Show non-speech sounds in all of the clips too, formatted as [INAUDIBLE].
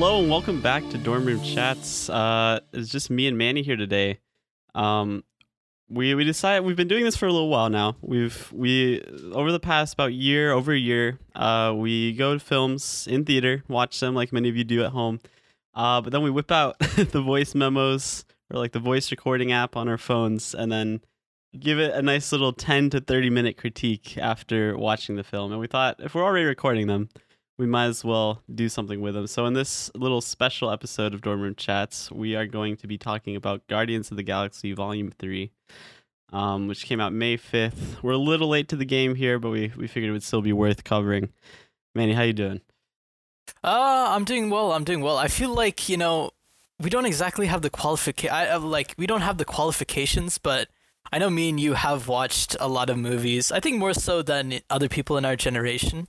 hello and welcome back to Dorm Room Chats. Uh, it's just me and Mani here today. Um, we we decided we've been doing this for a little while now. We've we over the past about year over a year, uh, we go to films in theater, watch them like many of you do at home. Uh, but then we whip out [LAUGHS] the voice memos or like the voice recording app on our phones, and then give it a nice little ten to thirty minute critique after watching the film. And we thought if we're already recording them we might as well do something with them. So, in this little special episode of Dorm Room Chats, we are going to be talking about Guardians of the Galaxy Volume 3, um, which came out May 5th. We're a little late to the game here, but we, we figured it would still be worth covering. Mani, how you doing? Uh, I'm doing well. I'm doing well. I feel like, you know, we don't exactly have the qualification. Like we don't have the qualifications, but I know me and you have watched a lot of movies. I think more so than other people in our generation.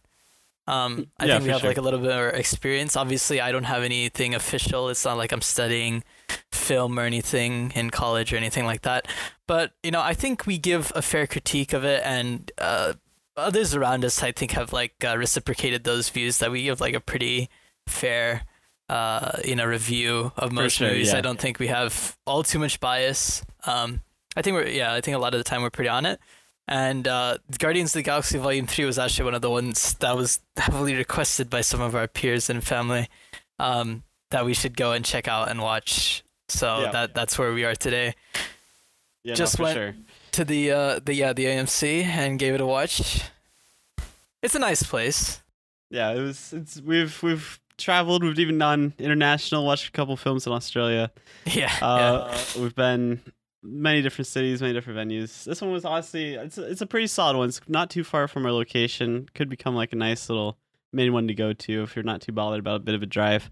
Um, I yeah, think we have sure. like a little bit of experience. Obviously, I don't have anything official. It's not like I'm studying film or anything in college or anything like that. But you know, I think we give a fair critique of it, and uh, others around us, I think, have like uh, reciprocated those views that we give like a pretty fair, uh, you know, review of most sure, movies. Yeah. I don't think we have all too much bias. Um, I think we're yeah, I think a lot of the time we're pretty on it. And uh, Guardians of the Galaxy Volume 3 was actually one of the ones that was heavily requested by some of our peers and family um, that we should go and check out and watch. So yeah. that that's where we are today. Yeah, Just no, went sure. to the uh, the yeah the AMC and gave it a watch. It's a nice place. Yeah, it was. It's we've we've traveled. We've even done international. Watched a couple films in Australia. [LAUGHS] Yeah, uh, yeah. we've been many different cities, many different venues. This one was honestly it's a, it's a pretty solid one. It's not too far from our location. Could become like a nice little main one to go to if you're not too bothered about a bit of a drive.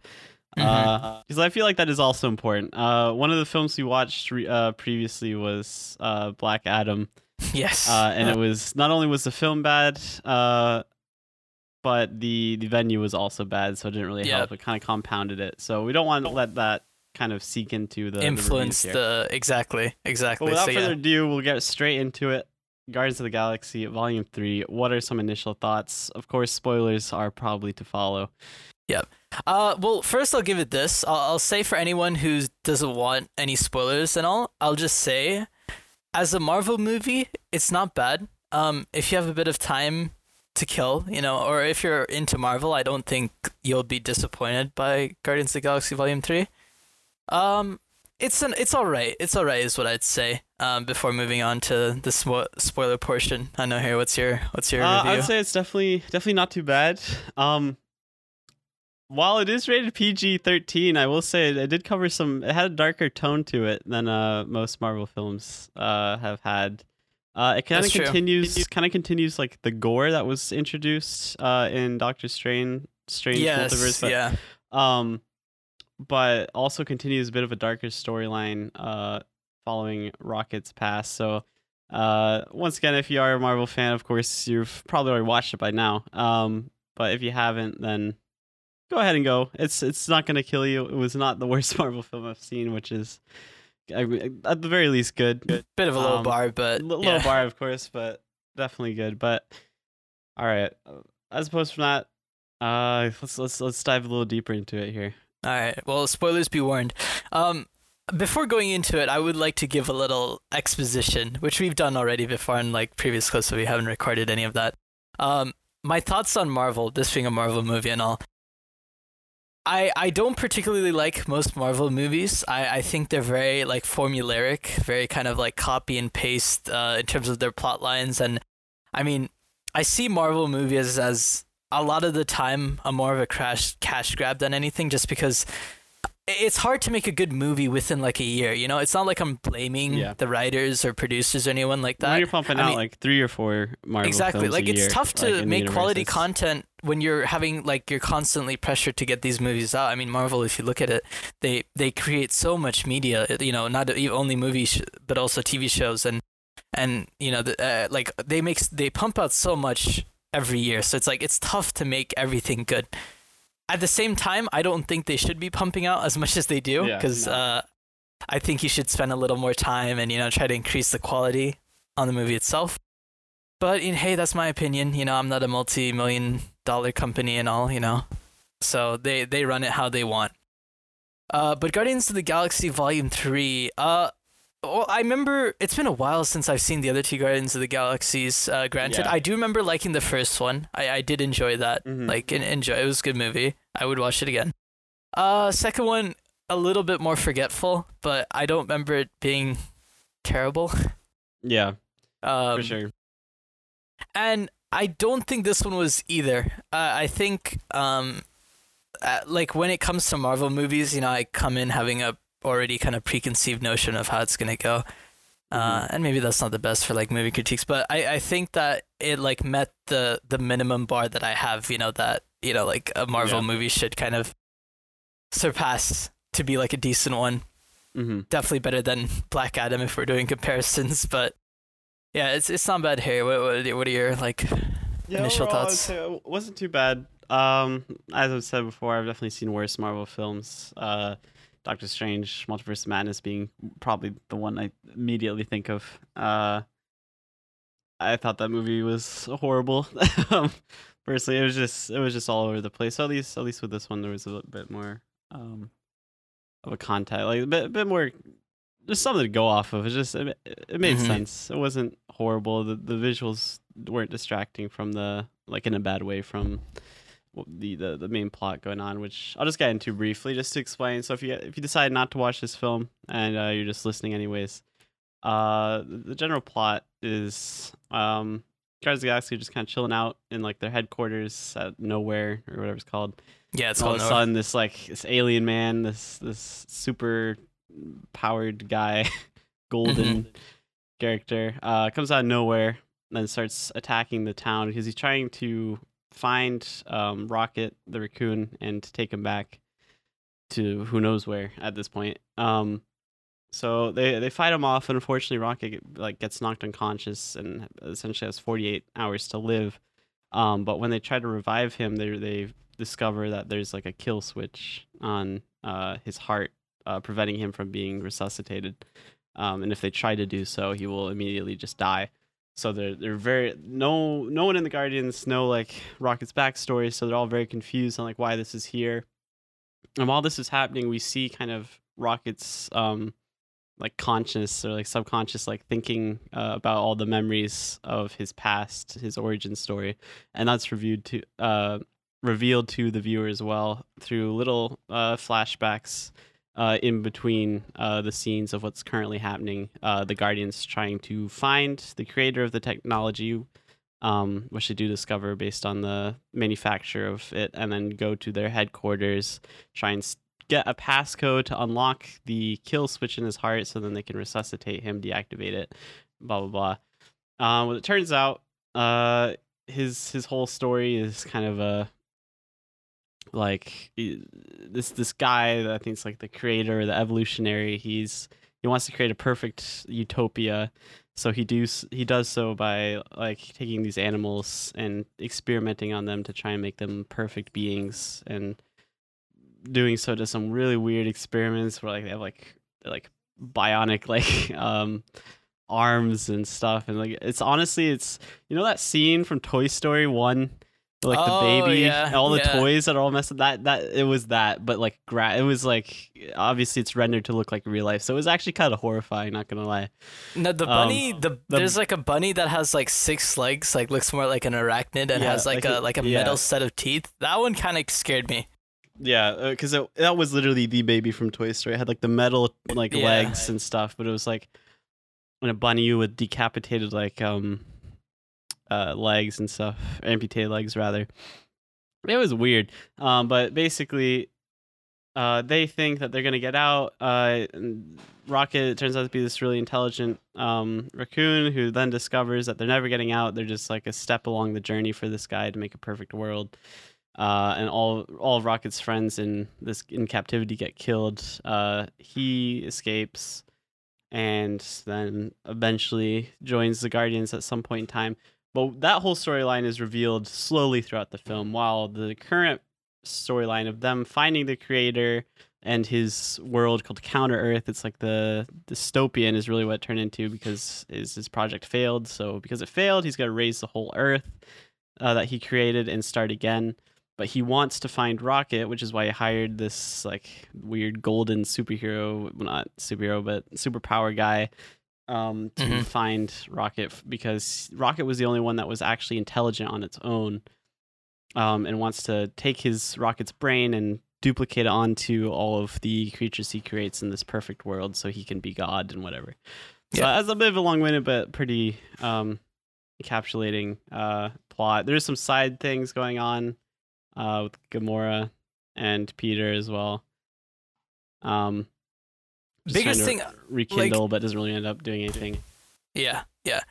Because mm-hmm. uh, I feel like that is also important. Uh, one of the films we watched re- uh, previously was uh, Black Adam. Yes, uh, and it was not only was the film bad, uh, but the the venue was also bad, so it didn't really help. It kind of compounded it. So we don't want to let that kind of seek into the influence the, the exactly exactly. But without so, further yeah. ado, we'll get straight into it. Guardians of the Galaxy Volume Three. What are some initial thoughts? Of course, spoilers are probably to follow. Yep. Uh, well, first I'll give it this. I'll, I'll say for anyone who doesn't want any spoilers and all, I'll just say, as a Marvel movie, it's not bad. Um, if you have a bit of time to kill, you know, or if you're into Marvel, I don't think you'll be disappointed by Guardians of the Galaxy Volume Three. Um, it's an it's all right. It's all right, is what I'd say. Um, before moving on to the spo- spoiler portion, I know here. What's your what's your uh, review? I'd say it's definitely definitely not too bad. Um, while it is rated PG thirteen, I will say it, it, did cover some. It had a darker tone to it than uh most Marvel films uh have had. Uh, it kind of continues kind of continues like the gore that was introduced uh in Doctor Strange Strange yes, Multiverse. But, yeah. Um, but also continues a bit of a darker storyline uh, following Rocket's past. So, uh, once again, if you are a Marvel fan, of course, you've probably already watched it by now. Um, but if you haven't, then go ahead and go. It's it's not going to kill you. It was not the worst [LAUGHS] Marvel film I've seen, which is at the very least good. good. Bit of a low um, bar, but yeah. low bar, of course, but definitely good. But all right, as opposed from that, uh, let's let's let's dive a little deeper into it here. All right. Well, spoilers be warned. Um, before going into it, I would like to give a little exposition, which we've done already before in like previous clips, so we haven't recorded any of that. Um, my thoughts on Marvel, this being a Marvel movie and all. I, I don't particularly like most Marvel movies. I, I think they're very like formulaic, very kind of like copy and paste uh, in terms of their plot lines. And I mean, I see Marvel movies as a lot of the time a more of a crash cash grab than anything just because it's hard to make a good movie within like a year you know? It's not like i'm blaming yeah. the writers or producers or anyone like that. when you're pumping I out mean, like three or four Marvel exactly. like it's year, tough to like make quality content when you're having like you're constantly pressured to get these movies out. I mean marvel if you look at it they they create so much media you know not only movies but also tv shows and and you know the, uh, like they make they pump out so much every year. So it's like it's tough to make everything good. At the same time, I don't think they should be pumping out as much as they do because yeah, no. uh, I think you should spend a little more time and you know try to increase the quality on the movie itself. But in, hey, that's my opinion. You know, I'm not a multi-million dollar company and all. You know, so they they run it how they want. Uh, but Guardians of the Galaxy Volume Three, uh, well, I remember it's been a while since I've seen the other two Guardians of the Galaxies. Uh, granted, Yeah. I do remember liking the first one. I, I did enjoy that. Mhm. Like, en- enjoy. It was a good movie. I would watch it again. Uh, second one, a little bit more forgetful, but I don't remember it being terrible. [LAUGHS] Yeah, Um, for sure. and I don't think this one was either. Uh, I think, um, uh, like when it comes to Marvel movies, you know, I come in having a already kind of preconceived notion of how it's gonna go, uh, and maybe that's not the best for like movie critiques. But I, I think that it like met the the minimum bar that I have. You know that you know like a Marvel Yeah. movie should kind of surpass to be like a decent one hmm definitely better than Black Adam if we're doing comparisons. [LAUGHS] But yeah, it's it's not bad here. What what, what are your like? Yeah, Initial overall, thoughts? it wasn't too bad. Um, as I've said before, I've definitely seen worse Marvel films. Uh, Doctor Strange, Multiverse Madness being probably the one I immediately think of. Uh, I thought that movie was horrible. um, [LAUGHS] personally, it was just it was just all over the place. So at least at least with this one, there was a little bit more um of a contact, like a bit, a bit more. Just something to go off of. It just it, it made Mhm. sense. It wasn't horrible. The the visuals weren't distracting from the like in a bad way from the, the the main plot going on which i'll just get into briefly just to explain. So if you if you decide not to watch this film and uh, you're just listening anyways uh the, general plot is um Guardians of the Galaxy just kind of chilling out in like their headquarters at Knowhere or whatever it's called. Yeah, it's And all called of a sudden, this like this alien man, this this super powered guy, [LAUGHS] golden character, uh, comes out of nowhere and then starts attacking the town because he's trying to find um, Rocket the raccoon and take him back to who knows where at this point. Um, so they they fight him off, and unfortunately, Rocket like gets knocked unconscious and essentially has 48 hours to live. Um, but when they try to revive him, they they discover that there's like a kill switch on uh, his heart, uh, preventing him from being resuscitated. Um, and if they try to do so, he will immediately just die. So they're they're very no no one in the Guardians know like Rocket's backstory, so they're all very confused on like why this is here. And while this is happening, we see kind of Rocket's um like conscious or like subconscious like thinking uh, about all the memories of his past, his origin story, and that's reviewed to uh revealed to the viewer as well through little uh flashbacks uh, in between uh, the scenes of what's currently happening. Uh, the Guardians trying to find the creator of the technology, um, which they do discover based on the manufacture of it, and then go to their headquarters, try and get a passcode to unlock the kill switch in his heart, so then they can resuscitate him, deactivate it, blah blah blah. Um, well, it turns out, uh, his his whole story is kind of a like this this guy that I think is like the creator, the evolutionary. He's he wants to create a perfect utopia, so he does he does so by like taking these animals and experimenting on them to try and make them perfect beings, and doing so to some really weird experiments where like they have like like bionic [LAUGHS] like um arms and stuff and like it's honestly it's you know that scene from Toy Story 1 where, like Oh, the baby yeah, all the yeah. toys that are all messed up that that it was that but like gra- it was like obviously it's rendered to look like real life so it was actually kind of horrifying not gonna lie No, the Um, bunny. the, the- there's like a bunny that has like six legs, like looks more like an arachnid, and Yeah, has like, like a a- like a metal set of teeth. That one kind of scared me. yeah because that was literally the baby from Toy Story it had like the metal like legs and stuff but it was like when a bunny you with decapitated like um uh legs and stuff amputated legs rather it was weird um but basically uh they think that they're gonna get out uh rocket turns out to be this really intelligent um raccoon who then discovers that they're never getting out they're just like a step along the journey for this guy to make a perfect world uh, and all all of Rocket's friends in this in captivity get killed. Uh, he escapes, and then eventually joins the Guardians at some point in time. But that whole storyline is revealed slowly throughout the film, while the current storyline of them finding the creator and his world called Counter Earth, it's like the dystopian is really what it turned into because his, his project failed. So because it failed, he's got to raise the whole Earth uh, that he created and start again but he wants to find Rocket, which is why he hired this like weird golden superhero, well, not superhero, but superpower guy um, to Mhm. find Rocket because Rocket was the only one that was actually intelligent on its own, um, and wants to take his Rocket's brain and duplicate it onto all of the creatures he creates in this perfect world, so he can be God and whatever. So Yeah. that's a bit of a long-winded but pretty um, encapsulating uh, plot. There's some side things going on uh, with Gamora and Peter as well. Um, Biggest thing, rekindle, but doesn't really end up doing anything. Yeah, yeah.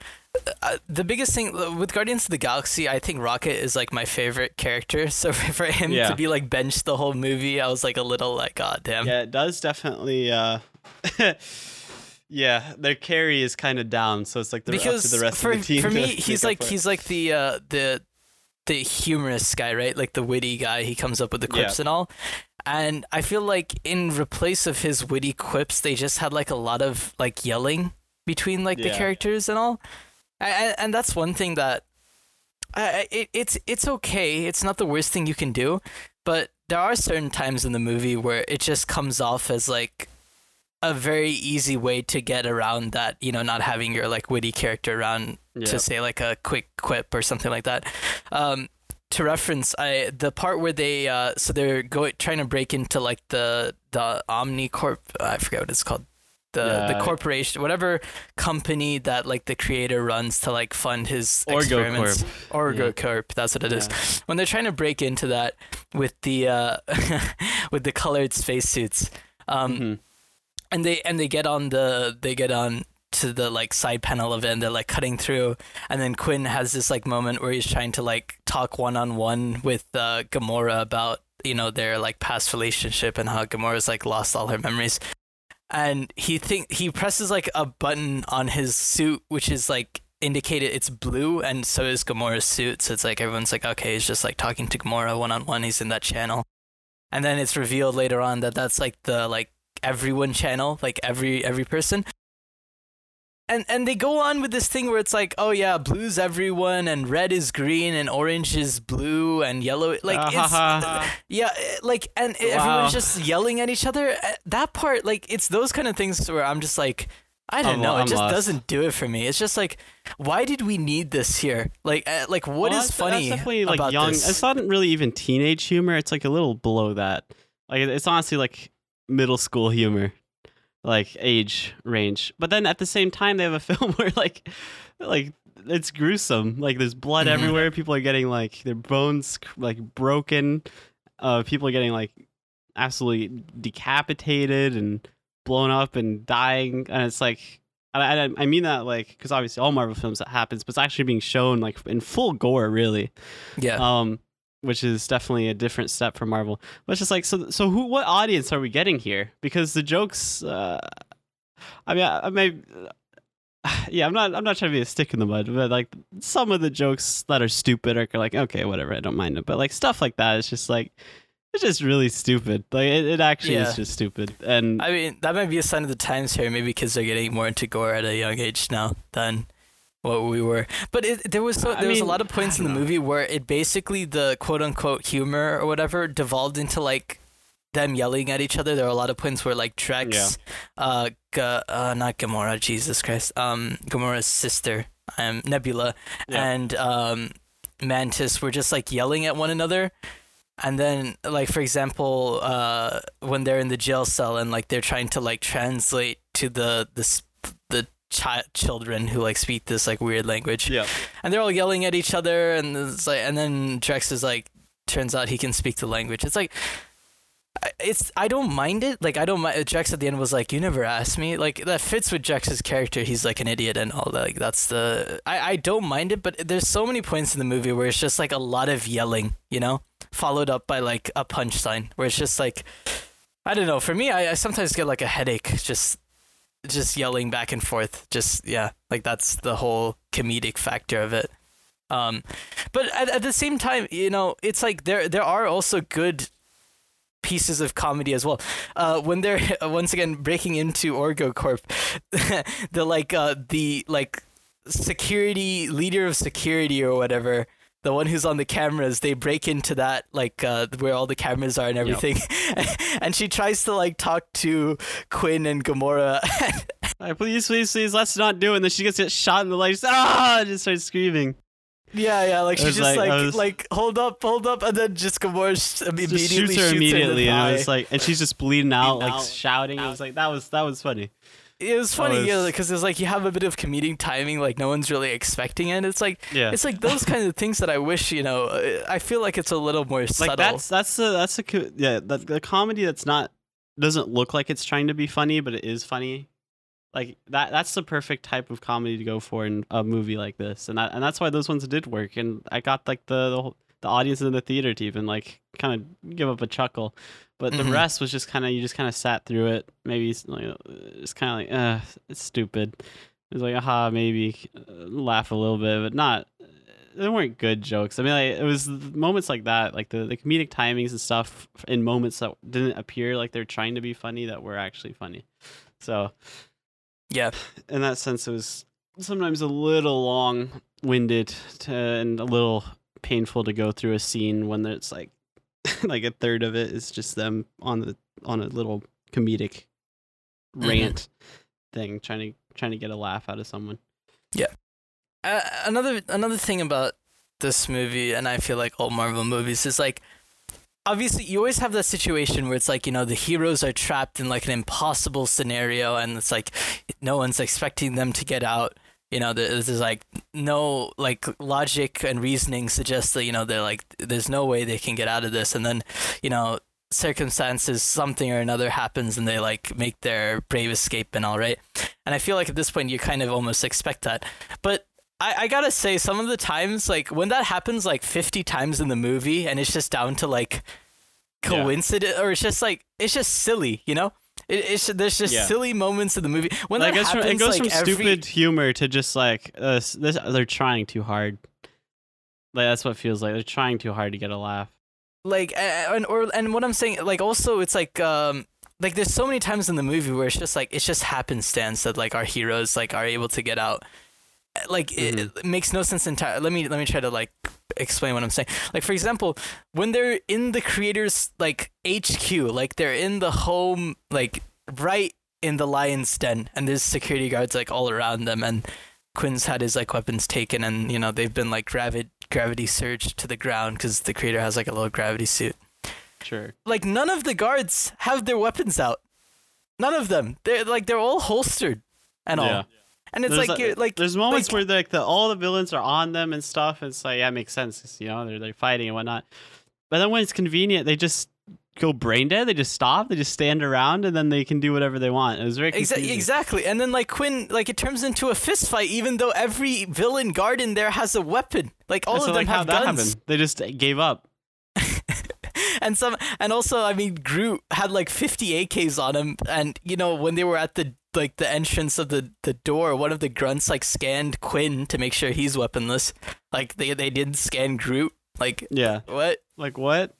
Uh, the biggest thing with Guardians of the Galaxy, I think Rocket is like my favorite character. [LAUGHS] So for him Yeah. to be like benched the whole movie, I was like a little like, God damn. Yeah, it does definitely. Uh, [LAUGHS] yeah, their carry is kind of down, so it's like the, up because to the rest for of the team. for me, [LAUGHS] he's like it. he's like the uh, the the humorous guy, right? Like the witty guy. He comes up with the quips Yeah. and all. And I feel like in replace of his witty quips, they just had like a lot of like yelling between like the characters and all. And, and that's one thing that it, it's it's okay. It's not the worst thing you can do, but there are certain times in the movie where it just comes off as like a very easy way to get around that, you know, not having your like witty character around Yeah. to say like a quick quip or something like that. Um, to reference, I the part where they uh, so they're going trying to break into like the the Omnicorp, I forget what it's called. The, the corporation, whatever company that like the creator runs to like fund his Orgo experiments. Corp. Orgo Yeah. Corp, that's what it is. Yeah. When they're trying to break into that with the uh, [LAUGHS] with the colored spacesuits, um, Mhm. And they and they get on the they get on to the like side panel of it and they're like cutting through. And then Quinn has this like moment where he's trying to like talk one on one with uh, Gamora about you know their like past relationship and how Gamora's like lost all her memories. And he think he presses like a button on his suit which is like indicated it's blue and so is Gamora's suit. So it's like everyone's like okay he's just like talking to Gamora one on one he's in that channel. And then it's revealed later on that that's like the like everyone channel like every every person and and they go on with this thing where it's like oh yeah blue's everyone and red is green and orange is blue and yellow like it's [LAUGHS] yeah eh, like and Wow. everyone's just yelling at each other Eh, that part like it's those kind of things where i'm just like i don't I'm- know it I'm just lost. doesn't do it for me it's just like why did we need this here like uh, like what Well, is funny definitely like about young. this It's not really even teenage humor. It's like a little below that. Like it's honestly like middle school humor, like age range. But then at the same time, they have a [LAUGHS] film where like, like it's gruesome. Like there's blood Mhm. everywhere. People are getting like their bones like broken. Uh, people are getting like absolutely decapitated and blown up and dying. And it's like. I, I, I mean that like because obviously all Marvel films that happens, but it's actually being shown like in full gore, really yeah um which is definitely a different step for marvel but it's just like so so who what audience are we getting here because the jokes uh i mean i, I may [SIGHS] yeah i'm not i'm not trying to be a stick in the mud but like some of the jokes that are stupid are like okay whatever i don't mind it but like stuff like that is just like it's just really stupid like it, it actually Yeah. is just stupid and I mean, that might be a sign of the times here. Maybe kids are getting more into gore at a young age now than what we were. But it, there was so, I there was a lot of points in the know. movie where it basically the quote unquote humor or whatever devolved into like them yelling at each other. There were a lot of points where like Drax, Yeah. uh, G- uh, not Gamora, Jesus Christ, um, Gamora's sister, um, Nebula, Yeah. and um, Mantis were just like yelling at one another. And then, like for example, uh, when they're in the jail cell and like they're trying to like translate to the the the chi- children who like speak this like weird language, yeah and they're all yelling at each other, and it's like, and then Drex is like, turns out he can speak the language. It's like, it's I don't mind it. Like I don't mind. Drex at the end was like, "You never asked me." Like that fits with Drex's character. He's like an idiot and all that. Like that's the I I don't mind it, but there's so many points in the movie where it's just like a lot of yelling, you know, followed up by like a punchline, where it's just like, I don't know. For me, I, I sometimes get like a headache just just yelling back and forth. Just yeah, like that's the whole comedic factor of it. Um, but at, at the same time, you know, it's like there there are also good pieces of comedy as well. Uh, when they're [LAUGHS] once again breaking into Orgo Corp, [LAUGHS] the like uh the like security leader of security or whatever the one who's on the cameras, they break into that like uh, where all the cameras are and everything, [LAUGHS] and she tries to like talk to Quinn and Gamora. [LAUGHS] Like, please, please, please, let's not do it. And then she gets shot in the leg. She's, ah, just starts screaming. yeah, yeah, like I she just like- like was- like hold up, hold up, and then just Gamora sh- immediately Just shoots her the immediately, and I was like, and she's just bleeding out, like out. shouting. It was like that was that was funny. It was funny, was- yeah, because it's like you have a bit of comedic timing, like no one's really expecting it. It's like Yeah, it's like those kind of things that I wish you know. I feel like it's a little more like subtle. that's that's the that's the yeah the, the comedy that's not doesn't look like it's trying to be funny, but it is funny. Like that that's the perfect type of comedy to go for in a movie like this, and that, and that's why those ones did work. And I got like the the, whole, the audience in the theater to even like kind of give up a chuckle, but the Mhm. rest was just kind of you just kind of sat through it. Maybe it's like it's kind of like uh it's stupid. It was like aha maybe uh, laugh a little bit, but not. They weren't good jokes. I mean, like, it was moments like that, like the, the comedic timings and stuff in moments that didn't appear like they're trying to be funny that were actually funny. So yeah, in that sense, it was sometimes a little long winded and a little painful to go through a scene when it's like [LAUGHS] like a third of it is just them on the on a little comedic Mhm. rant thing trying to trying to get a laugh out of someone. uh, another another thing about this movie, and I feel like all Marvel movies is like. Obviously, you always have that situation where it's like, you know, the heroes are trapped in like an impossible scenario and it's like no one's expecting them to get out. You know, there- there's like no like logic and reasoning suggests that, you know, they're like, there's no way they can get out of this. And then, you know, circumstances, something or another happens and they like make their brave escape and all right. And I feel like at this point, you kind of almost expect that. But I, I gotta say, some of the times, like when that happens like 50 times in the movie and it's just down to like Yeah. coincidence or it's just like, it's just silly, you know? It, it's there's just Yeah. silly moments in the movie when like that it's from- it goes like, from every, stupid humor to just like uh, this, they're trying too hard. Like that's what it feels like. They're trying too hard to get a laugh. like and or and what I'm saying like also it's like um like there's so many times in the movie where it's just like it's just happenstance that like our heroes like are able to get out like it, mm-hmm. it makes no sense entirely let me let me try to like explain what i'm saying like for example when they're in the creators like hq like they're in the home like right in the lion's den and there's security guards like all around them and quinn's had his like weapons taken and you know they've been like gravi- gravity surged to the ground because the creator has like a little gravity suit Sure. like none of the guards have their weapons out. None of them. They're like they're all holstered and all. Yeah. And it's there's like a- you're like there's moments like- where like the all the villains are on them and stuff. And it's like yeah, it makes sense. You know, they're they're fighting and whatnot. But then when it's convenient, they just go brain dead. They just stop. They just stand around and then they can do whatever they want. It was very confusing. exactly. And then like Quinn like it turns into a fist fight even though every villain guard in there has a weapon. Like all And of them like, have guns. They just uh, gave up. [LAUGHS] and some and also I mean Groot had like 50 AKs on him and you know when they were at the like the entrance of the the door one of the grunts like scanned Quinn to make sure he's weaponless. Like they they didn't scan Groot. Like Yeah. what? Like what?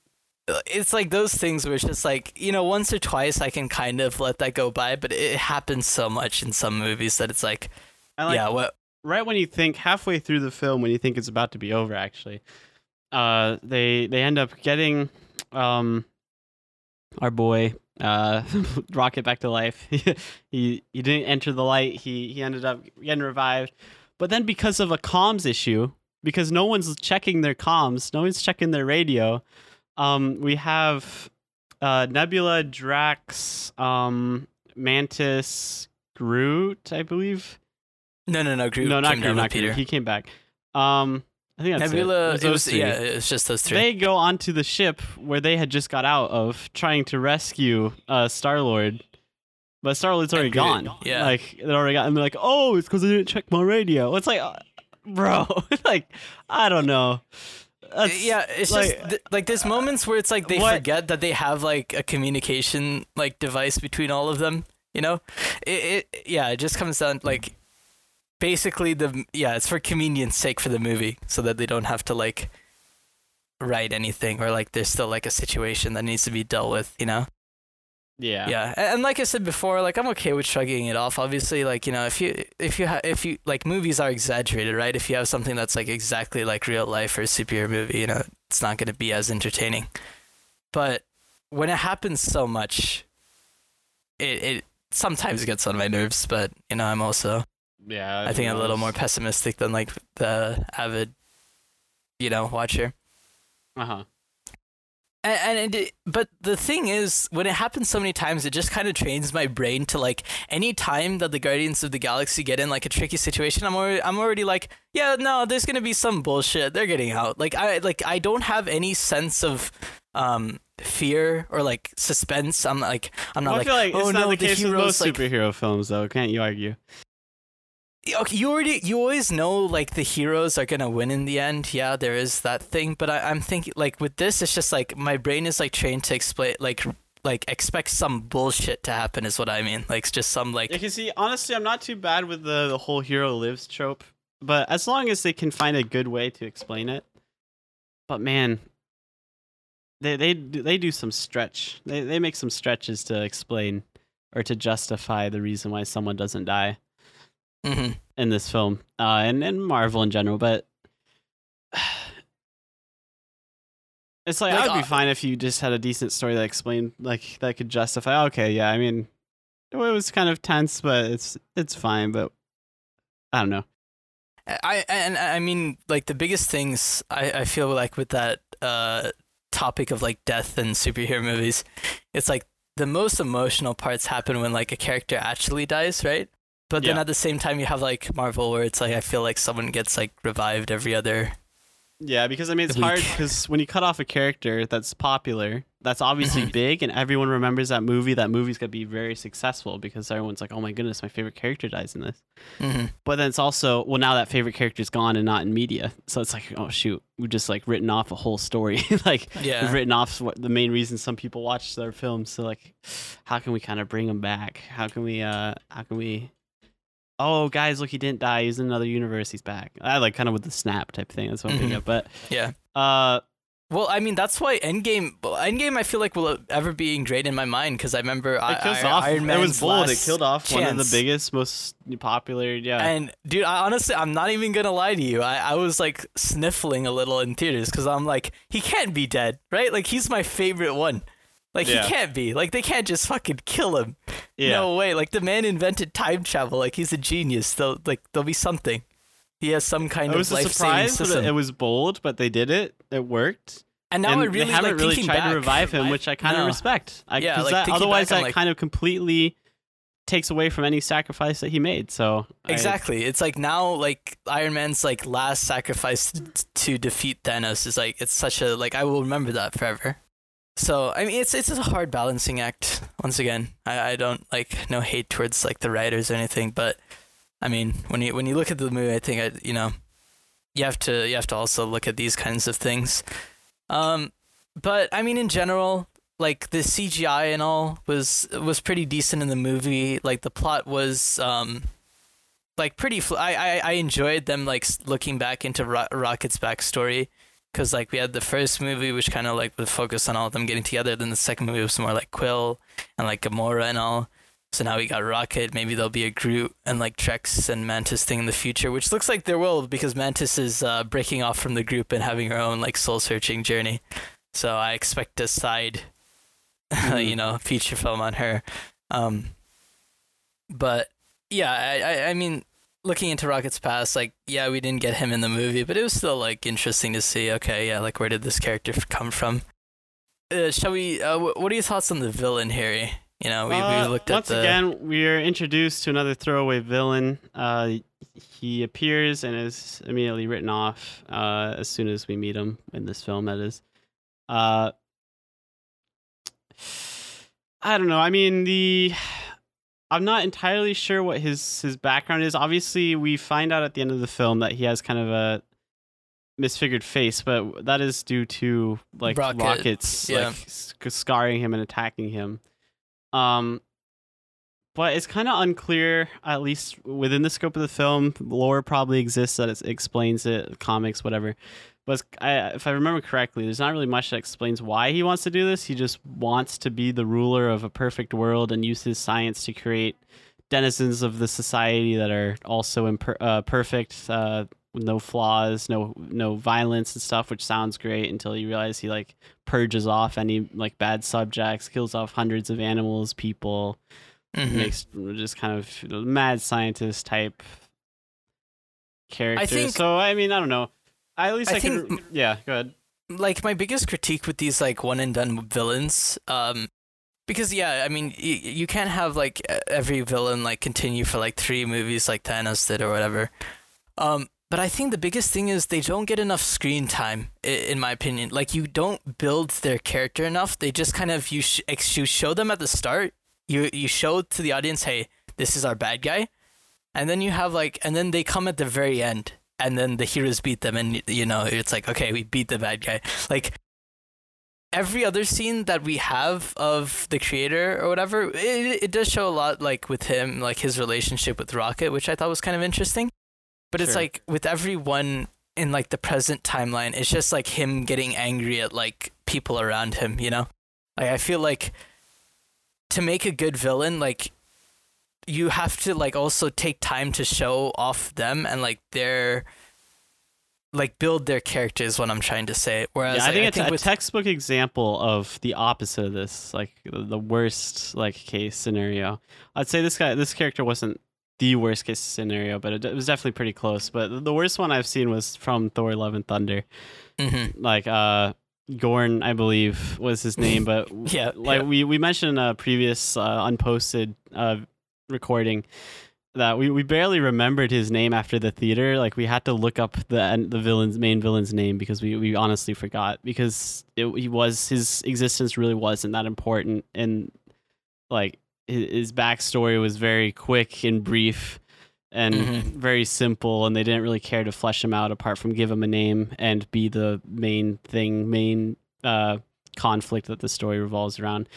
it's like those things where it's just like you know once or twice I can kind of let that go by, but it happens so much in some movies that it's like, like yeah, what? right when you think halfway through the film when you think it's about to be over actually uh they they end up getting um our boy uh [LAUGHS] rocket back to life [LAUGHS] he he didn't enter the light he he ended up getting revived but then because of a comms issue because no one's checking their comms no one's checking their radio um we have uh nebula drax um mantis groot i believe No, no, no. Groot no, not Groot, not Groot. Peter. He came back. Um, I think that's Nebula. It. It was, those three. yeah, it's just those three. They go onto the ship where they had just got out of trying to rescue uh, Star Lord, but Star Lord's already Groot, gone. yeah. like they're already gone. And they're like, "Oh, it's because I didn't check my radio." It's like, uh, bro, [LAUGHS] like I don't know. That's, yeah, it's like, just th- like there's moments where it's like they what- forget that they have like a communication like device between all of them. You know, it, it yeah, it just comes down like basically the yeah, it's for convenience sake for the movie so that they don't have to like write anything or like there's still like a situation that needs to be dealt with. You know. Yeah. Yeah, a- and like I said before, like I'm okay with shrugging it off. Obviously, like you know, if you if you ha- if you like movies are exaggerated, right? If you have something that's like exactly like real life or a superhero movie, you know, it's not going to be as entertaining. But when it happens so much, it it sometimes gets on my nerves. But you know, I'm also Yeah. I think who a little more pessimistic than like the avid, you know, watcher. Uh-huh. And, and it, but the thing is, when it happens so many times, it just kind of trains my brain to like any time that the Guardians of the Galaxy get in like a tricky situation, I'm already I'm already like, yeah, no, there's gonna be some bullshit. They're getting out. Like I like I don't have any sense of um fear or like suspense. I'm like I'm not Well, I like, feel like oh it's no, not the the case with heroes most like superhero films, though. Can't you argue? Okay, you already you always know like the heroes are gonna win in the end. Yeah, there is that thing, but I, I'm thinking like with this, it's just like my brain is like trained to explain like like expect some bullshit to happen is what I mean. Like just some like you can see, honestly, I'm not too bad with the the whole hero lives trope, but as long as they can find a good way to explain it. But man, they they they do some stretch. They they make some stretches to explain or to justify the reason why someone doesn't die mhm. in this film, uh, and and Marvel in general. But [SIGHS] it's like, Like, I would be uh, fine if you just had a decent story that explained like that could justify. Okay, yeah, I mean, it was kind of tense, but it's it's fine. But I don't know. I and I mean like the biggest things I I feel like with that uh topic of like death and superhero movies, it's like the most emotional parts happen when like a character actually dies, right? But then Yeah. at the same time you have like Marvel where it's like I feel like someone gets like revived every other Yeah, because I mean, it's Weak. hard because when you cut off a character that's popular, that's obviously Mhm. big, and everyone remembers that movie. That movie's gonna be very successful because everyone's like, "Oh my goodness, my favorite character dies in this." hmm But then it's also well, now that favorite character's gone and not in media, so it's like, oh shoot, we've just like written off a whole story. [LAUGHS] like Yeah. we've written off what the main reason some people watch their films. So like, how can we kind of bring them back? How can we? uh How can we? Oh, guys, look, he didn't die. He's in another universe. He's back. I like kind of with the snap type thing. That's what I'm thinking Mhm. of. But Yeah. uh, Well, I mean, that's why Endgame. Endgame, I feel like will ever be ingrained in my mind because I remember I, it kills I, off. Iron it was bold. It killed off one of the biggest, most popular. Yeah. And dude, I honestly, I'm not even gonna lie to you. I, I was like sniffling a little in theaters because I'm like, he can't be dead, right? Like he's my favorite one. Like Yeah. he can't be. Like they can't just fucking kill him. yeah. No way. Like the man invented time travel. Like he's a genius. There'll like there'll be something. He has some kind it was of a life saving surprise, system. it, was bold. But they did it. It worked. and now and I really they haven't like really tried back, to revive him, I- which I kind of no. respect. I, Yeah, like, that, otherwise, that like- kind of completely takes away from any sacrifice that he made. So I- Exactly. It's like now, like Iron Man's like last sacrifice to defeat Thanos is like it's such a like I will remember that forever. So I mean, it's it's a hard balancing act. Once again, I, I don't like no hate towards like the writers or anything, but I mean when you when you look at the movie, I think I you know you have to you have to also look at these kinds of things. Um, but I mean in general, like the CGI and all was was pretty decent in the movie. Like the plot was um like pretty. Fl- I, I I enjoyed them like looking back into Ro- Rocket's backstory because like we had the first movie which kind of like would focus on all of them getting together. Then the second movie was more like Quill and like Gamora and all. So now we got Rocket. Maybe there'll be a Groot and like Drax and Mantis thing in the future, which looks like there will because Mantis is uh, breaking off from the group and having her own like soul searching journey. So I expect a side, [LAUGHS] you know, feature film on her. Um, but yeah, I, I, I mean, looking into Rocket's past, like, yeah, we didn't get him in the movie, but it was still like interesting to see. Okay, yeah, like where did this character come from? Uh, shall we? Uh, wh- what are your thoughts on the villain, Harry? You know, we, Uh, we looked at once the. again, we are introduced to another throwaway villain. Uh, he appears and is immediately written off uh, as soon as we meet him in this film. That is, uh, [SIGHS] I don't know. I mean, the I'm not entirely sure what his his background is. Obviously, we find out at the end of the film that he has kind of a misfigured face, but that is due to like Rocket, rockets yeah. like scarring him and attacking him. Um, but it's kind of unclear, at least within the scope of the film. Lore probably exists that it explains it, comics, whatever. But I, if I remember correctly, there's not really much that explains why he wants to do this. He just wants to be the ruler of a perfect world and use his science to create denizens of the society that are also imper- uh, perfect, uh, with no flaws, no no violence and stuff, which sounds great until you realize he like purges off any like bad subjects, kills off hundreds of animals, people, Mhm. makes just kind of mad scientist type character. I think- so I mean, I don't know. I, at least I, I could. think- Yeah, go ahead. like my biggest critique with these like one and done villains um because yeah i mean y- you can't have like every villain like continue for like three movies like thanos did or whatever. Um but i think the biggest thing is they don't get enough screen time in my opinion. Like you don't build their character enough. They just kind of you, sh- you show them at the start. You you show to the audience hey this is our bad guy. And then you have like and then they come at the very end and then the heroes beat them and you know it's like okay we beat the bad guy. Like every other scene that we have of the creator or whatever it, it does show a lot like with him like his relationship with rocket which i thought was kind of interesting. But it's like with everyone in like the present timeline it's just like him getting angry at like people around him you know? Like i feel like to make a good villain like you have to like also take time to show off them and like their like build their characters what i'm trying to say whereas Yeah, I like, think it's a with textbook example of the opposite of this, like the worst like case scenario. I'd say this guy, this character wasn't the worst case scenario, but it, was definitely pretty close. But the worst one I've seen was from Thor: Love and Thunder. Mhm. Like uh, Gorn, I believe was his name, but [LAUGHS] Yeah, like yeah. we we mentioned in a previous uh, unposted uh, recording that we, we barely remembered his name after the theater. Like we had to look up the the villain's main villain's name because we, we honestly forgot because it, he was his existence really wasn't that important and like his, his backstory was very quick and brief and Mhm. very simple and they didn't really care to flesh him out apart from give him a name and be the main thing main uh conflict that the story revolves around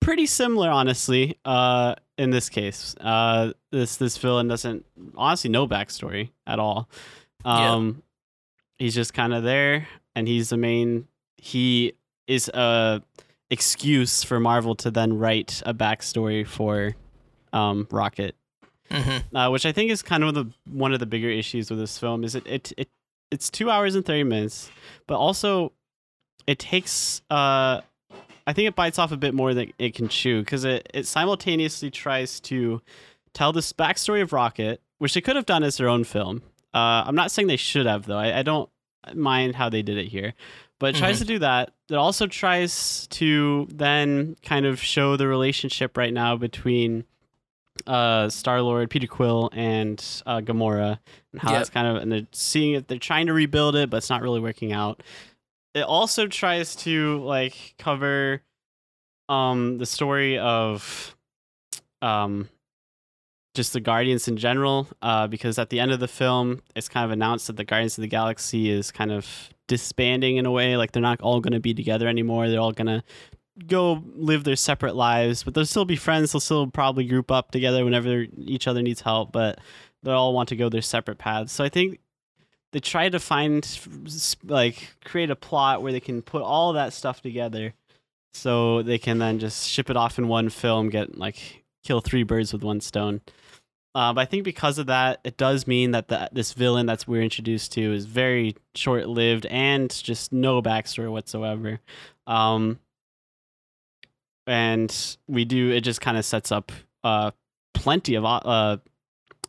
pretty similar honestly uh in this case uh this this villain doesn't honestly no backstory at all Yeah. um he's just kind of there and he's the main he is a excuse for marvel to then write a backstory for um rocket Mhm. uh, which I think is kind of the one of the bigger issues with this film is it it, it it's two hours and thirty minutes, but also it takes uh I think it bites off a bit more than it can chew because it it simultaneously tries to tell this backstory of Rocket, which they could have done as their own film. Uh, I'm not saying they should have though. I, I don't mind how they did it here, but it tries Mhm. to do that. It also tries to then kind of show the relationship right now between uh Star Lord, Peter Quill, and uh, Gamora, and how Yep. that's kind of and they're seeing it. They're trying to rebuild it, but it's not really working out. It also tries to like cover um the story of um just the Guardians in general, uh, because at the end of the film, it's kind of announced that the Guardians of the Galaxy is kind of disbanding in a way. Like they're not all going to be together anymore. They're all going to go live their separate lives, but they'll still be friends. They'll still probably group up together whenever each other needs help, but they all want to go their separate paths. So I think they try to find like create a plot where they can put all that stuff together so they can then just ship it off in one film, get like kill three birds with one stone. Uh, but I think because of that, it does mean that the, this villain that's we're introduced to is very short lived and just no backstory whatsoever. Um, and we do it just kind of sets up uh plenty of uh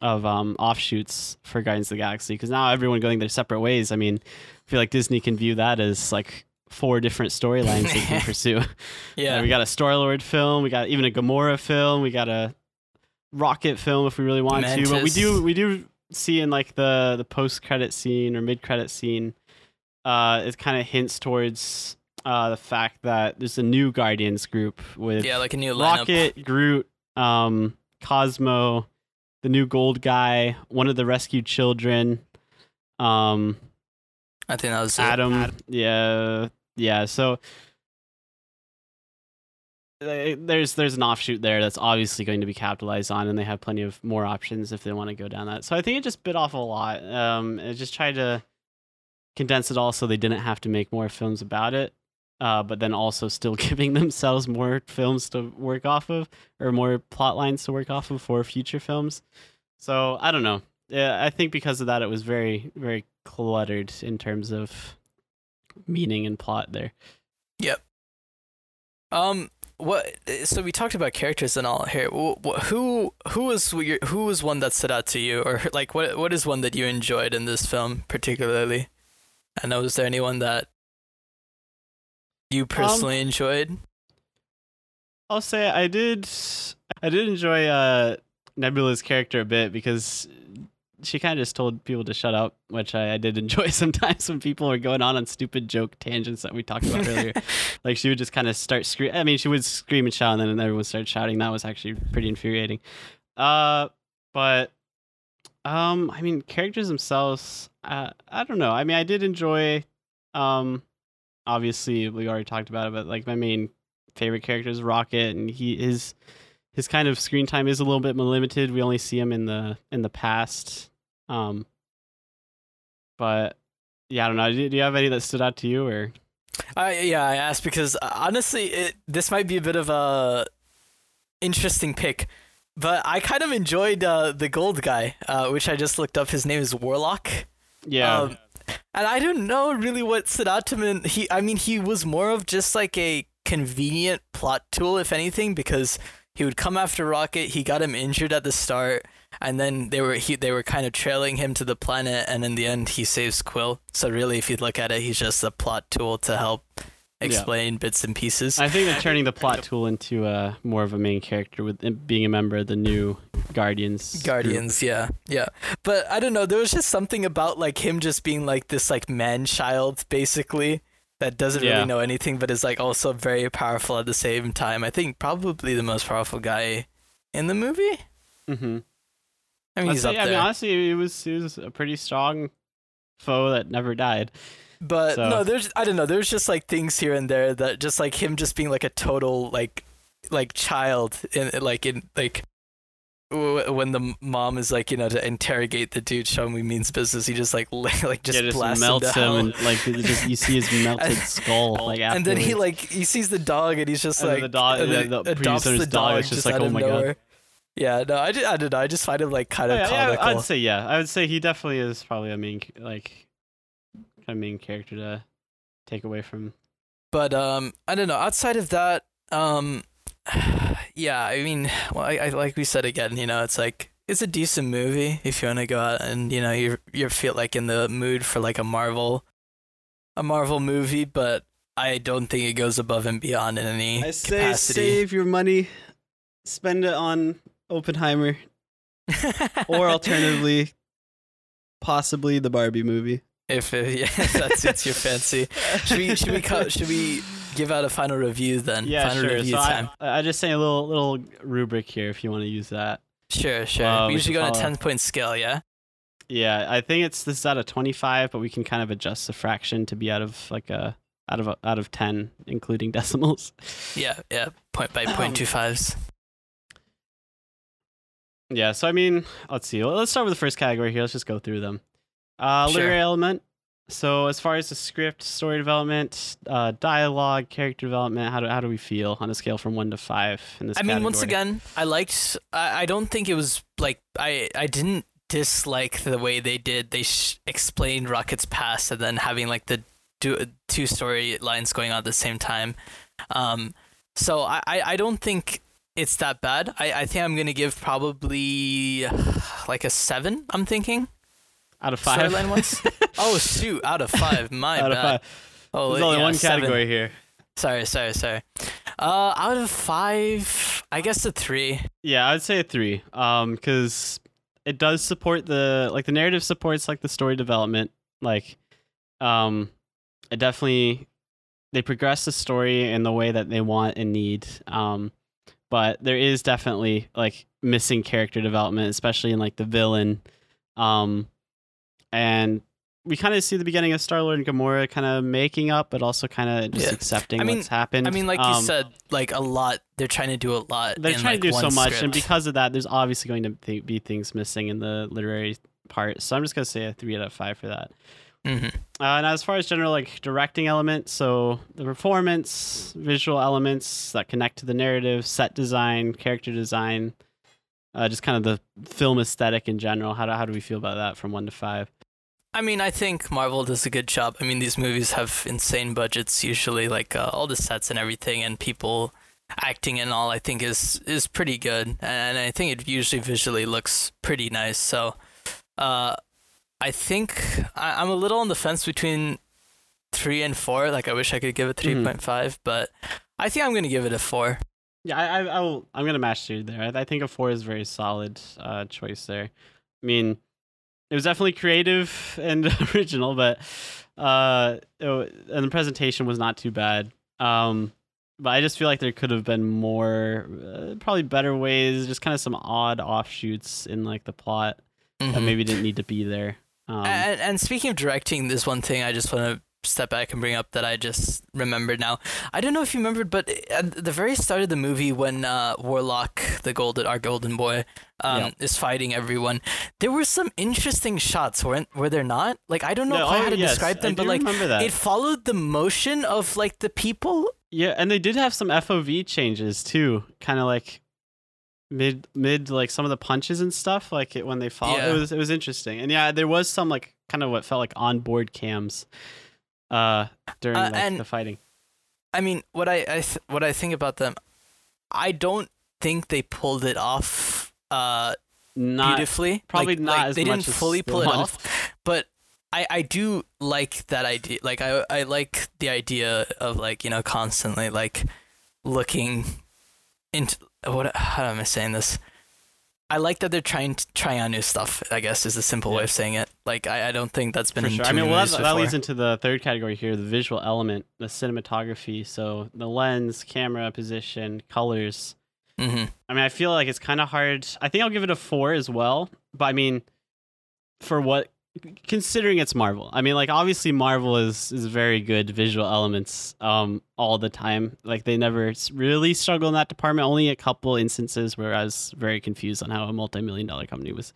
of um offshoots for Guardians of the Galaxy because now everyone going their separate ways. I mean, I feel like Disney can view that as like four different storylines they can [LAUGHS] pursue. [LAUGHS] yeah Uh, we got a Star Lord film, we got even a Gamora film, we got a Rocket film if we really want to. But we do we do see in like the the post credit scene or mid credit scene, uh, it kind of hints towards uh the fact that there's a new Guardians group with yeah like a new lineup Rocket, Groot, um, Cosmo, the new Gold Guy, one of the rescued children, um, i think that was it. Adam. Yeah, yeah. So uh, there's there's an offshoot there that's obviously going to be capitalized on, and they have plenty of more options if they want to go down that. So I think it just bit off a lot. Um, it just tried to condense it all so they didn't have to make more films about it. Uh, but then also still [LAUGHS] giving themselves more films to work off of or more plot lines to work off of for future films. So I don't know. Yeah, I think because of that, it was very, very cluttered in terms of meaning and plot there. Yep. Um, what? So we talked about characters and all here. Wh- wh- Who who was your, who was one that stood out to you, or [LAUGHS] like what what is one that you enjoyed in this film particularly? And was there anyone that you personally enjoyed? I'll say I did. I did enjoy uh, Nebula's character a bit because she kind of just told people to shut up, which I, I did [LAUGHS] enjoy sometimes when people were going on on stupid joke tangents that we talked about earlier. [LAUGHS] Like she would just kind of start scream. I mean, she would scream and shout, and then everyone started shouting. That was actually pretty infuriating. Uh, but um, I mean, characters themselves. Uh, I don't know. I mean, I did enjoy. Um, obviously we already talked about it, but like my main favorite character is Rocket, and he is his kind of screen time is a little bit more limited. We only see him in the in the past. Um, but yeah, I don't know. Do, do you have any that stood out to you, or I yeah, I asked because uh, honestly, it, this might be a bit of a interesting pick, but I kind of enjoyed uh, the gold guy, uh, which I just looked up. His name is Warlock. yeah, Um, and I don't know really what me. He, I mean, he was more of just like a convenient plot tool, if anything, because he would come after Rocket. He got him injured at the start, and then they were he, they were kind of trailing him to the planet, and in the end, he saves Quill. So really, if you look at it, he's just a plot tool to help explain bits and pieces. I think they're turning the plot tool into uh, more of a main character with being a member of the new Guardians. group. Guardians, yeah, yeah. But I don't know. There was just something about like him just being like this like man child, basically, that doesn't Yeah. really know anything, but is like also very powerful at the same time. I think probably the most powerful guy in the movie. Mm-hmm. I mean, he's up I there. mean, honestly, it was it was a pretty strong foe that never died. But so- no, there's I don't know. There's just like things here and there that just like him just being like a total like like child in like in like. When the mom is like, you know, to interrogate the dude, showing me means business. He just like, [LAUGHS] like just, yeah, just blasts melts him, him, and like it just, you see his [LAUGHS] melted And- skull. Like and then he like he sees the dog and he's just And like the dog- and then the adopts producer's the dog dog is just like, "Oh my God." Yeah, no, I, just, I don't know. I just find him like kind Oh, of yeah, yeah, comical. I'd say yeah. I would say he definitely is probably a main like kind of main character to take away from. But um, I don't know. Outside of that, um, [SIGHS] yeah, I mean, well, I, I like we said again, you know, it's like it's a decent movie if you want to go out and you know you you feel like in the mood for like a Marvel, a Marvel movie, but I don't think it goes above and beyond in any I say capacity. Save your money, spend it on Oppenheimer, [LAUGHS] or alternatively, possibly the Barbie movie. If [LAUGHS] yeah, if that suits your fancy. Should we should we co- should we give out a final review then? Yeah, final sure. review So time. I, I just say a little little rubric here if you want to use that. Sure, sure. Uh, we we usually go on a ten point scale, yeah. Yeah, I think it's this is out of twenty five, but we can kind of adjust the fraction to be out of like a out of a, out of ten, including [LAUGHS] decimals. Yeah, yeah. Point by point two fives. Yeah, so I mean, let's see. Let's start with the first category here. Let's just go through them. Uh, Sure. literary element. So as far as the script, story development, uh, dialogue, character development, how do how do we feel on a scale from one to five in this? I mean, once again, I liked. I, I don't think it was like I. I didn't dislike the way they did. They sh- explained Rocket's past and then having like the do- two storylines going on at the same time. Um, so I, I, I don't think it's that bad. I, I think I'm gonna give probably like a seven. I'm thinking out of five. storyline ones. [LAUGHS] oh shoot, out of five. My out bad. of five. Oh, There's only yeah, one seven. category here. Sorry, sorry, sorry. Uh, out of five, I guess a three. Yeah, I'd say a three. Um, because it does support the like the narrative supports like the story development. Like, um, it definitely they progress the story in the way that they want and need. Um, but there is definitely like missing character development, especially in like the villain. Um, and we kind of see the beginning of Star Lord and Gamora kind of making up, but also kind of just Yeah. accepting I mean- what's happened. I mean, like you Um, said, like a lot. They're trying to do a lot. they're in, trying like, to do so much, and because of that, there's obviously going to th- be things missing in the literary part. So I'm just gonna say a three out of five for that. hmm Uh, and as far as general like directing elements, so the performance, visual elements that connect to the narrative, set design, character design, uh, just kind of the film aesthetic in general. How do, how do we feel about that from one to five? I mean, I think Marvel does a good job. I mean, these movies have insane budgets usually, like uh, all the sets and everything, and people acting and all. I think is is pretty good, and I think it usually visually looks pretty nice. So, uh, I think I, I'm a little on the fence between three and four. Like, I wish I could give it Mhm. 3.5, but I think I'm gonna give it a four. Yeah, I, I, will. I'm gonna match you there. I, I think a four is a very solid uh, choice there. I mean, it was definitely creative and [LAUGHS] original, but uh, it and the presentation was not too bad. Um, but I just feel like there could have been more, uh, probably better ways. Just kind of some odd offshoots in like the plot that Mhm. maybe didn't need to be there. Um, and, and speaking of directing, there's one thing I just want to step back and bring up that I just remembered now. I don't know if you remembered, but at the very start of the movie, when uh, Warlock, the golden, our golden boy, um, Yeah. is fighting everyone, there were some interesting shots, weren't were there not? Like I don't know no, oh, how to yes, describe them, but like it followed the motion of like the people. Yeah, and they did have some FOV changes too, kind of like mid mid like some of the punches and stuff. Like it when they fall, Yeah. it was it was interesting. And yeah, there was some like kind of what felt like onboard cams, uh, during Uh, like, and- the fighting. I mean, what I, I th- what I think about them, I don't think they pulled it off uh, Not beautifully. probably Like- not like, as they didn't fully pull it off, but I I do like that idea. Like I I like the idea of like you know constantly like looking into what how am I saying this? I like that they're trying to try on new stuff. I guess is the simple way of saying it. Like I, I don't think that's been for sure. I mean, well, that, that leads into the third category here: the visual element, the cinematography. So the lens, camera position, colors. Mhm. I mean, I feel like it's kind of hard. I think I'll give it a four as well. But I mean, for what, considering it's Marvel, I mean, like obviously Marvel is is very good visual elements um all the time. Like they never really struggle in that department. Only a couple instances where I was very confused on how a multi million dollar company was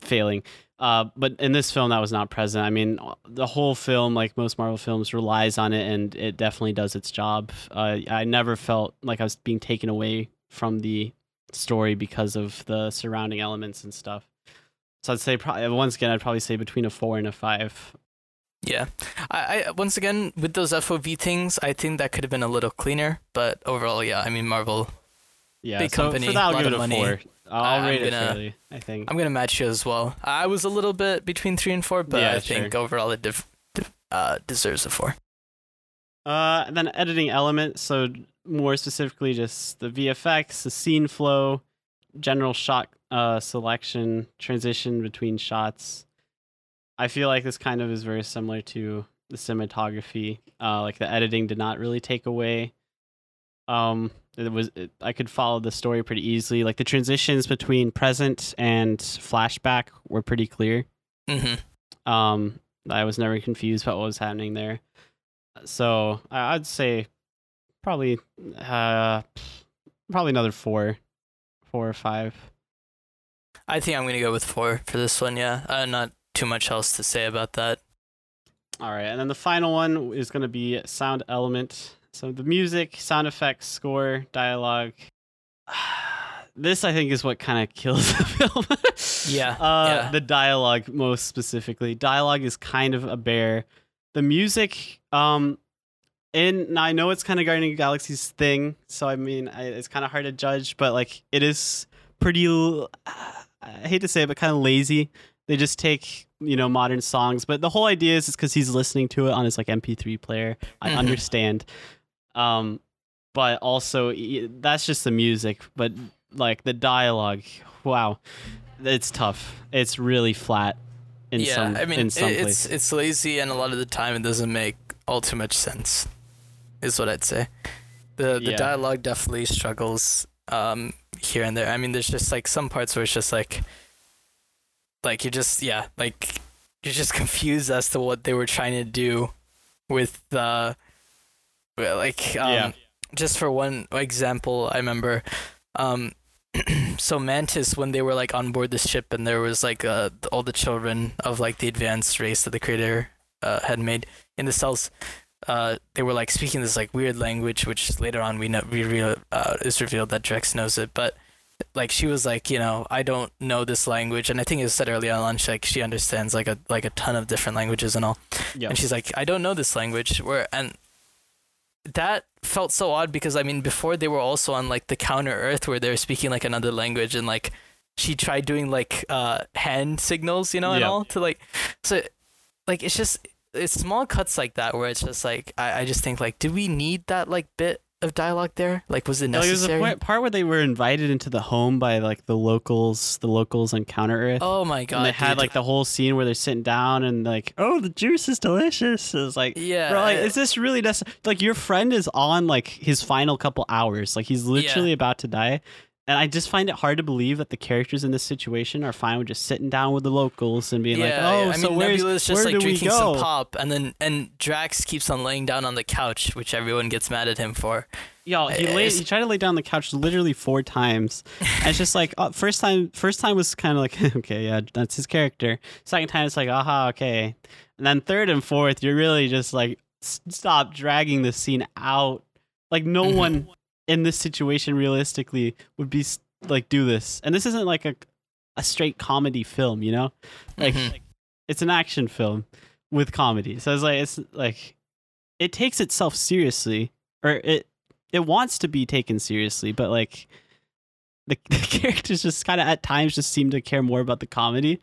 failing. Uh, but in this film, that was not present. I mean, the whole film, like most Marvel films, relies on it, and it definitely does its job. Uh, I never felt like I was being taken away from the story because of the surrounding elements and stuff. So I'd say probably once again, I'd probably say between a four and a five. Yeah, I, I once again with those FOV things, I think that could have been a little cleaner. But overall, yeah, I mean Marvel. Yeah, Big so company, for that, I'll lot give it of a money. four. I'll rate it gonna- fairly. I think. I'm gonna match you as well. I was a little bit between three and four, but Yeah, I think overall it def- def- uh, deserves a four. Uh, and then editing elements. So more specifically, just the VFX, the scene flow, general shot uh, selection, transition between shots. I feel like this kind of is very similar to the cinematography. Uh, like the editing did not really take away. Um, it was it, I could follow the story pretty easily. Like the transitions between present and flashback were pretty clear. Mm-hmm. Um, I was never confused about what was happening there. So I- I'd say probably uh probably another four, four or five. I think I'm gonna go with four for this one. Yeah, uh, not too much else to say about that. All right, and then the final one is going to be sound element. So the music, sound effects, score, dialogue. [SIGHS] This I think is what kind of [LAUGHS] kills the film. Yeah, [LAUGHS] Uh, yeah. The dialogue, most specifically, dialogue is kind of a bear. The music, um, and now I know it's kind of Guardian of the Galaxy's thing, so I mean I, it's kind of hard to judge, but like it is pretty. l- I hate to say it, but kind of lazy. They just take you know modern songs, but the whole idea is it's because he's listening to it on his like MP3 player. I Mhm. understand, um, but also that's just the music. But like the dialogue, wow, it's tough. It's really flat in yeah, some I mean in some it's places. it's lazy, and a lot of the time it doesn't make all too much sense. Is what I'd say. The the Yeah. dialogue definitely struggles um here and there. I mean, there's just like some parts where it's just like, like you're just yeah, like you're just [LAUGHS] confused as to what they were trying to do with the, well, like um, Yeah. just for one example, I remember, um, [CLEARS THROAT] so Mantis, when they were like on board the ship, and there was like uh, all the children of like the advanced race that the creator uh, had made in the cells, uh, they were like speaking this like weird language, which later on we know we re- uh, is revealed that Drax knows it, but like she was like, you know, I don't know this language, and I think it was said early on like she understands like a like a ton of different languages and all, Yeah. and she's like, I don't know this language. Where and that felt so odd because I mean before they were also on like the counter Earth where they were speaking like another language and like she tried doing like uh hand signals, you know, and Yeah. all to like so like it's just it's small cuts like that where it's just like I, I just think like did we need that like bit of dialogue there? Like was it No, there was a necessary? part where they were invited into the home by like the locals, the locals on Counter Earth. oh my god. and they had like the whole scene where they're sitting down and like, oh, the juice is delicious. It's like, Yeah, like, is this really necessary? Like, your friend is on like his final couple hours. Like, he's literally about to die. And I just find it hard to believe that the characters in this situation are fine with just sitting down with the locals and being like, oh, yeah. I so mean, where's, Nebula's just where like do we drinking go? some pop, and then and Drax keeps on laying down on the couch, which everyone gets mad at him for. Yo, he laid, he tried to lay down on the couch literally four times. And it's just like uh, first time, first time was kind of like [LAUGHS] okay, yeah, that's his character. Second time it's like aha, okay, and then third and fourth, you're really just like stop dragging the scene out. Like no Mhm. one in this situation realistically would be like do this. And this isn't like a a straight comedy film, you know? Like Mhm. it's an action film with comedy. So it's like it's like it takes itself seriously or it it wants to be taken seriously, but like the, [LAUGHS] the characters just kind of at times just seem to care more about the comedy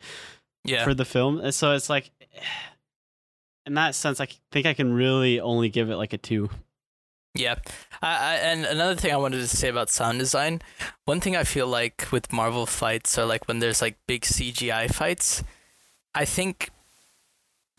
Yeah, for the film. And so it's like [SIGHS] in that sense I think I can really only give it like a 2. Yeah, I, I, and another thing I wanted to say about sound design. One thing I feel like with Marvel fights or like when there's like big CGI fights, I think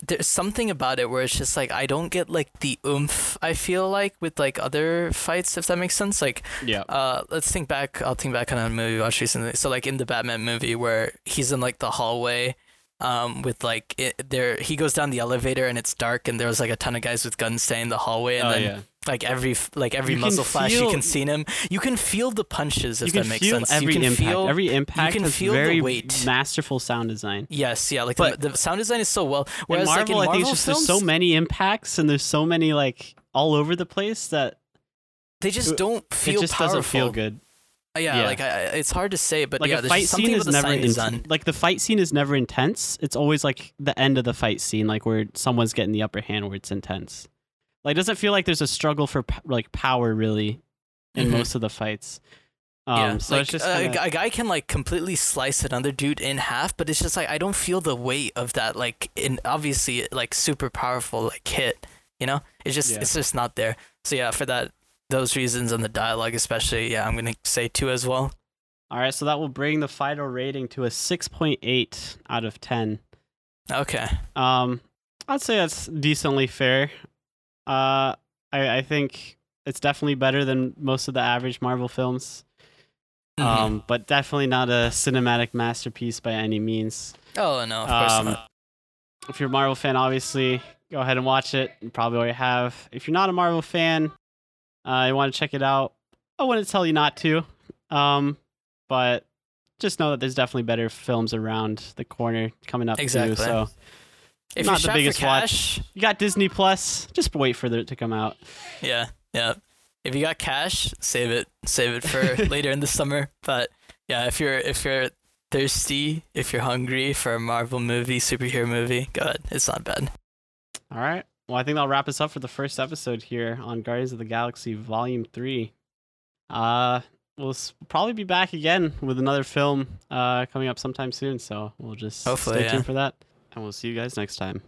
there's something about it where it's just like I don't get like the oomph I feel like with like other fights, if that makes sense. Like Yeah. uh, let's think back. I'll think back on a movie we watched recently. So like in the Batman movie where he's in like the hallway, um, with like it, there he goes down the elevator and it's dark and there's like a ton of guys with guns staying in the hallway and oh then yeah. like every like every You muzzle flash you can see him. You can feel the punches if that makes sense. every you can impact. feel every impact can has feel the very weight. masterful sound design. yes, yeah, like But- the, the sound design is so well. Whereas Marvel, like in I think it's just films, there's so many impacts and there's so many like all over the place that they just don't feel it just powerful. doesn't feel good. Yeah, Yeah. like I, it's hard to say, but like yeah, a fight scene is the never in, like the fight scene is never intense. It's always like the end of the fight scene, like where someone's getting the upper hand, where it's intense. Like, it doesn't feel like there's a struggle for like power really in Mhm. most of the fights. Um, yeah, so like it's just a kinda- gu- a guy can like completely slice another dude in half, but it's just like I don't feel the weight of that like in obviously like super powerful like hit. You know, it's just Yeah. it's just not there. So yeah, for that those reasons and the dialogue especially, yeah, I'm gonna say two as well. all right. So that will bring the final rating to a six point eight out of ten. Okay. Um, I'd say that's decently fair. Uh, I I think it's definitely better than most of the average Marvel films. Mhm. Um, but definitely not a cinematic masterpiece by any means. oh no, of course Um, not. if you're a Marvel fan, obviously go ahead and watch it. You probably already have. If you're not a Marvel fan, uh, you want to check it out. I wouldn't tell you not to. Um, but just know that there's definitely better films around the corner coming up Exactly. too. So If not the biggest for watch. you got Disney Plus. Just wait for it to come out. yeah, yeah. If you got cash, save it, save it for [LAUGHS] later in the summer. But yeah, if you're if you're thirsty, if you're hungry for a Marvel movie, superhero movie, go ahead. It's not bad. All right. Well, I think that'll wrap us up for the first episode here on Guardians of the Galaxy Volume 3. Uh, we'll s- probably be back again with another film uh, coming up sometime soon. So we'll just Hopefully, stay yeah. tuned for that. And we'll see you guys next time.